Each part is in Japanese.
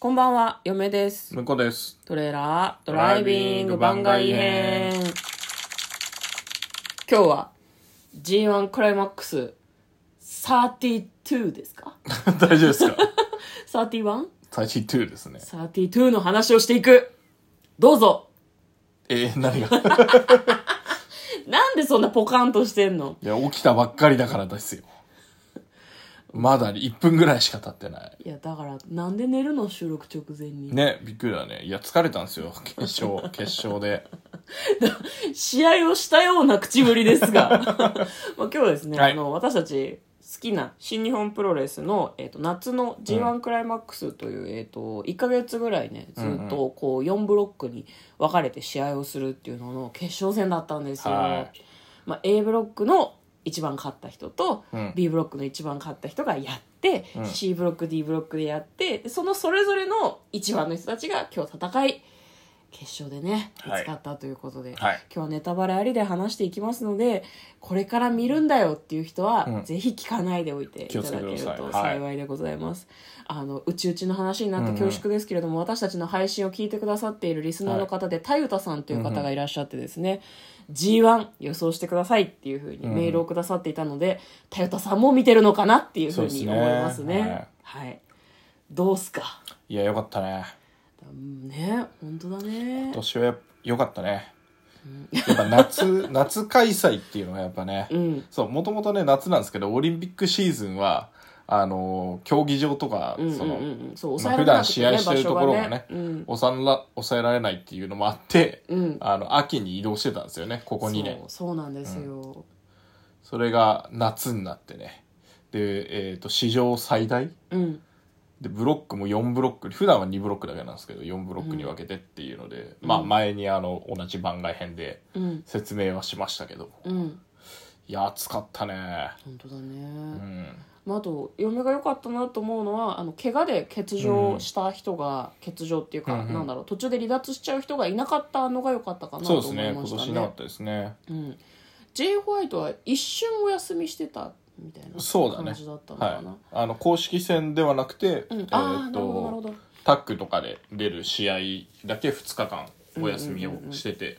こんばんは、嫁です。向こうです。トレーラードライビング番外編。今日は G1 クライマックス32ですか？大丈夫ですか ?31?32 32ですね。の話をしていく。どうぞ。えー、何が？なんでそんなポカンとしてんの？いや、起きたばっかりだからですよ。まだ1分ぐらいしか経ってない。いや、だから、なんで寝るの？収録直前に。ね、びっくりだね。いや、疲れたんですよ。決勝、決勝で。試合をしたような口ぶりですが。まあ今日はですね、はいあの、私たち好きな新日本プロレスの、えっ、と、夏の G1 クライマックスという、えっ、と、1ヶ月ぐらいね、ずっとこう、4ブロックに分かれて試合をするっていうのの決勝戦だったんですよ。はいまあ、A ブロックの一番勝った人と、うん。B ブロックの一番勝った人がやって、C ブロック D ブロックでやってでそのそれぞれの一番の人たちが今日戦い決勝でね見はい。つかったということで、はい。今日はネタバレありで話していきますのでこれから見るんだよっていう人は、うん。ぜひ聞かないでおいていただけると幸いでございます、あのうちうちの話になって恐縮ですけれども、私たちの配信を聞いてくださっているリスナーの方で、たゆたさんという方がいらっしゃってですね、G1 予想してくださいっていうふうにメールをくださっていたので、たゆたさんも見てるのかなっていうふうに思いますね。すね。はい、どうすか？いや、よかったね。うんね本当だね。今年はやっぱよかったね。やっぱ夏、夏開催っていうのがやっぱね、うん。そう、もともとね、夏なんですけど、オリンピックシーズンは、あの、競技場とか、うんうんその、そうまあ、普段試合してるところがね抑えら抑えられないっていうのもあって、うん。あの秋に移動してたんですよねここ2年そうなんですよ、それが夏になってね。で、えー、と史上最大うんでブロックも4ブロック普段は2ブロックだけなんですけど4ブロックに分けてっていうので、まあ前にあの同じ番外編でうん。説明はしましたけど。うん。いや暑かったね。本当だね、うん。まあ、あと嫁が良かったなと思うのはあの怪我で欠場した人が、欠場っていうか、うんうん。なんだろう途中で離脱しちゃう人がいなかったのが良かったかなとそうですね今思いましたね年なかったですね。うん、J. ホワイトは一瞬お休みしてたみたいなそうだね。感じだったのかな、はい。あの公式戦ではなくて、うん。えーるほどなるほとど。タッグとかで出る試合だけ2日間お休みをしてて、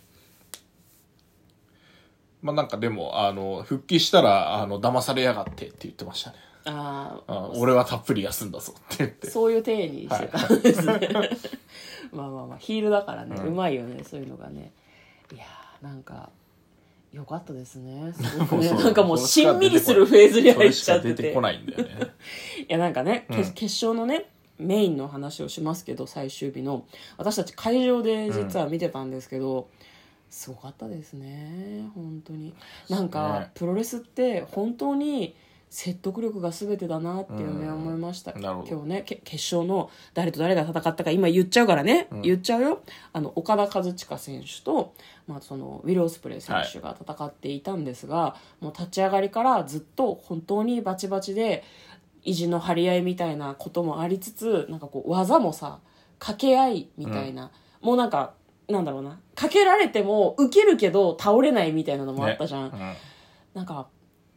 まあなんかでもあの復帰したらあの騙されやがってって言ってましたね。あああ俺はたっぷり休んだぞって言って。そういう体にしてたんですね、まあまあまあヒールだからね、ううんまいよねそういうのがね。いやーなんかよかったですね。すごくね。なんかもうしんみりするフェーズに入っちゃってて。てこないんだよね。いやなんかね、けうん。決勝のねメインの話をしますけど最終日の。私たち会場で実は見てたんですけど、すごかったですね。本当に。なんか、ね。プロレスって本当に説得力が全てだなっていうのを思いました、今日ねけ決勝の誰と誰が戦ったか今言っちゃうからね、言っちゃうよ。あの岡田和親選手と、まあ、そのウィル・オスプレイ選手が戦っていたんですが、もう立ち上がりからずっと本当にバチバチで意地の張り合いみたいなこともありつつなんかこう技もさ掛け合いみたいな、もうなんかなんだろうなかけられても受けるけど倒れないみたいなのもあったじゃん、ね。なんか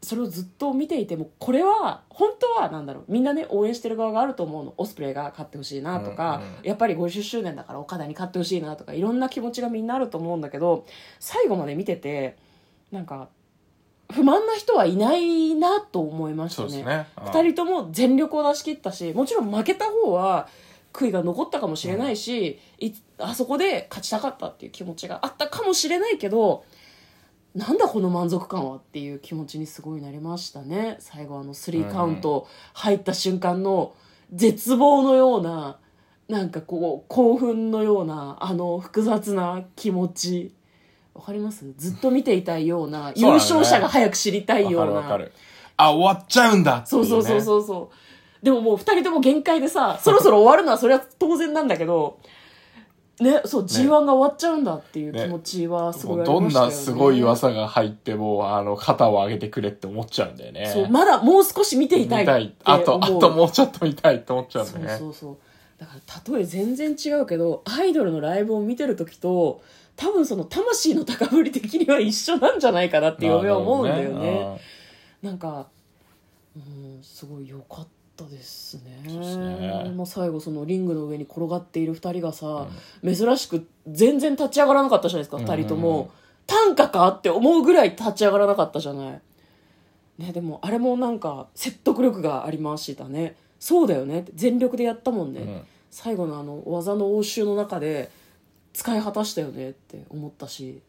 それをずっと見ていてもこれは本当はなんだろうみんなね応援してる側があると思うの。オスプレイが勝ってほしいなとか、うんやっぱり50周年だから岡田に勝ってほしいなとかいろんな気持ちがみんなあると思うんだけど最後まで見ててなんか不満な人はいないなと思いましたね。そうですね。2人とも全力を出し切ったしもちろん負けた方は悔いが残ったかもしれないし、いあそこで勝ちたかったっていう気持ちがあったかもしれないけどなんだこの満足感はっていう気持ちにすごいなりましたね。最後あのスリーカウント入った瞬間の絶望のようななんかこう興奮のようなあの複雑な気持ち。わかります？ずっと見ていたいような、優勝者が早く知りたいような。わかるわかる。あ終わっちゃうんだそうそうそうそうそう。でももう二人とも限界でさ、そろそろ終わるのはそれは当然なんだけど、ね、そう、G1 が終わっちゃうんだっていう気持ちはすごいありどんましたよね。なすごい噂が入ってもあの肩を上げてくれって思っちゃうんだよね。そう、まだもう少し見ていたいたい。あとあともうちょっと見たいって思っちゃうんだそうよね。そうそう。だから例え全然違うけど、アイドルのライブを見てる時と、多分その魂の高ぶり的には一緒なんじゃないかなって嫁は思うんだよね。なん。か、うん、すごい良かっったですね。ね。もう最後そのリングの上に転がっている2人がさ、珍しく全然立ち上がらなかったじゃないですか2人とも、うん。うんうん短歌かって思うぐらい立ち上がらなかったじゃない。ねでもあれもなんか説得力がありましたね。そうだよね。って全力でやったもんね、うん。最後のあの技の応酬の中で使い果たしたよねって思ったし。い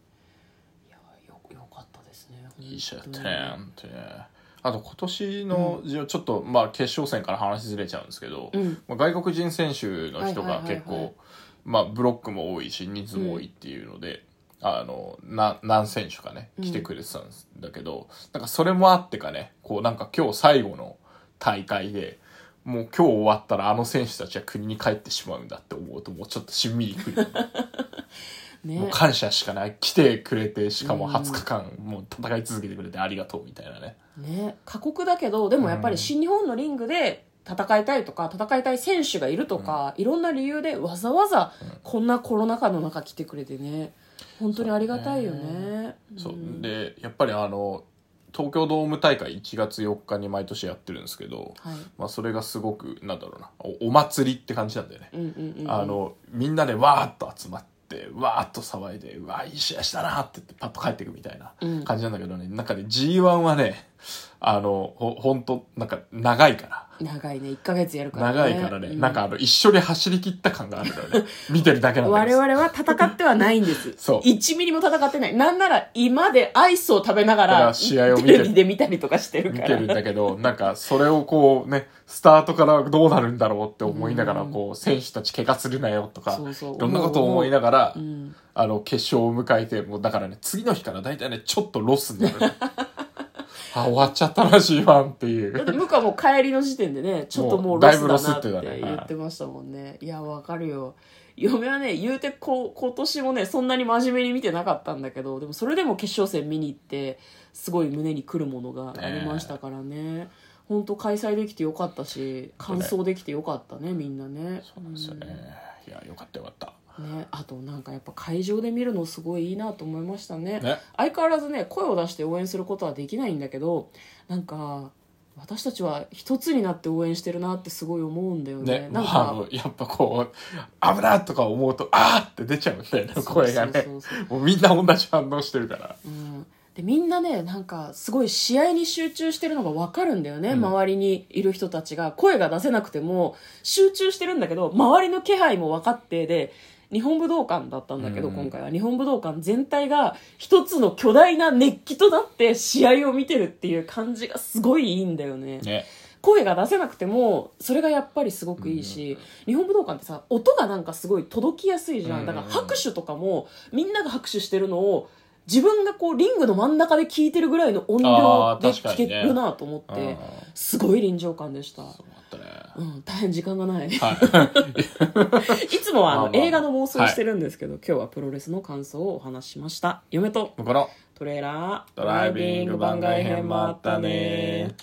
やよよかったですね。いい試合だっ本当にたね本当にねあと今年の、ちょっとまあ決勝戦から話ずれちゃうんですけど、うん。まあ、外国人選手の人が結構、まあ、ブロックも多いし人数も多いっていうので、あのな何選手かね来てくれてたんだけどなんかそれもあってかねこうなんか今日最後の大会でもう今日終わったらあの選手たちは国に帰ってしまうんだって思うともうちょっとしんみりくる、ね。もう感謝しかない。来てくれてしかも20日間もう戦い続けてくれてありがとうみたいなね。ね。過酷だけどでもやっぱり新日本のリングで戦いたいとか戦いたい選手がいるとか、いろんな理由でわざわざこんなコロナ禍の中来てくれてね。本当にありがたいよね。そう、ん。でやっぱりあの東京ドーム大会1月4日に毎年やってるんですけど、はい。まあ、それがすごくなんだろうなおお祭りって感じなんだよね、うんうんうんあのみんなでわーっと集まってわーっと騒いでうわーいい試合したなって言ってパッと帰っていくみたいなうん。感じなんだけどね、なんかね G1 はねあのほほんとなんか長いから。長いね。1ヶ月やるからね。長いからね、うなんかあの一緒に走り切った感があるのよね。見てるだけなんだ我けど。々は戦ってはないんです。そう。1ミリも戦ってない。なんなら今でアイスを食べながらら、試合を見てる。テレビで見たりとかしてるから。見てるんだけど、なんか、それをこうね、スタートからどうなるんだろうって思いながら、こう、選手たち怪我するなよとか、そうそう。いろんなことを思いながらう、ん。あの、決勝を迎えて、もうだからね、次の日から大体ね、ちょっとロスになる。あ、終わっちゃったな、G1 っていだって、う。向こうはもう帰りの時点でね、ちょっとももううロスだなって言ってましたもんね。いや、わかるよ。嫁はね、言うてこう、今年もね、そんなに真面目に見てなかったんだけど、でもそれでも決勝戦見に行って、すごい胸にくるものがありましたからね。本当開催できてよかったし、完走できてよかったね、みんなね。そうなんですよね。いや、よかったよかった。ね、あとなんかやっぱ会場で見るのすごいいいなと思いましたね。ね。相変わらずね声を出して応援することはできないんだけどなんか私たちは一つになって応援してるなってすごい思うんだよね。ね、なんまあやっぱこう、危なとか思うと、あーって出ちゃうんだよね、声がね。もうみんな同じ反応してるから。うん。でみんなねなんかすごい試合に集中してるのが分かるんだよね、周りにいる人たちが。声が出せなくても集中してるんだけど周りの気配も分かってで日本武道館だったんだけど、うん。今回は日本武道館全体が一つの巨大な熱気となって試合を見てるっていう感じがすごいいいんだよね。ね。声が出せなくてもそれがやっぱりすごくいいし、日本武道館ってさ音がなんかすごい届きやすいじゃん。だから拍手とかもみんなが拍手してるのを自分がこうリングの真ん中で聞いてるぐらいの音量あーで確かにね。聞けるなと思って、うん。すごい臨場感でした。うん、大変時間がない。いはい。つもはあのまあまあ映画の妄想をしてるんですけど、今日はプロレスの感想をお話ししました。嫁とトレーラードライビング番外編もあったね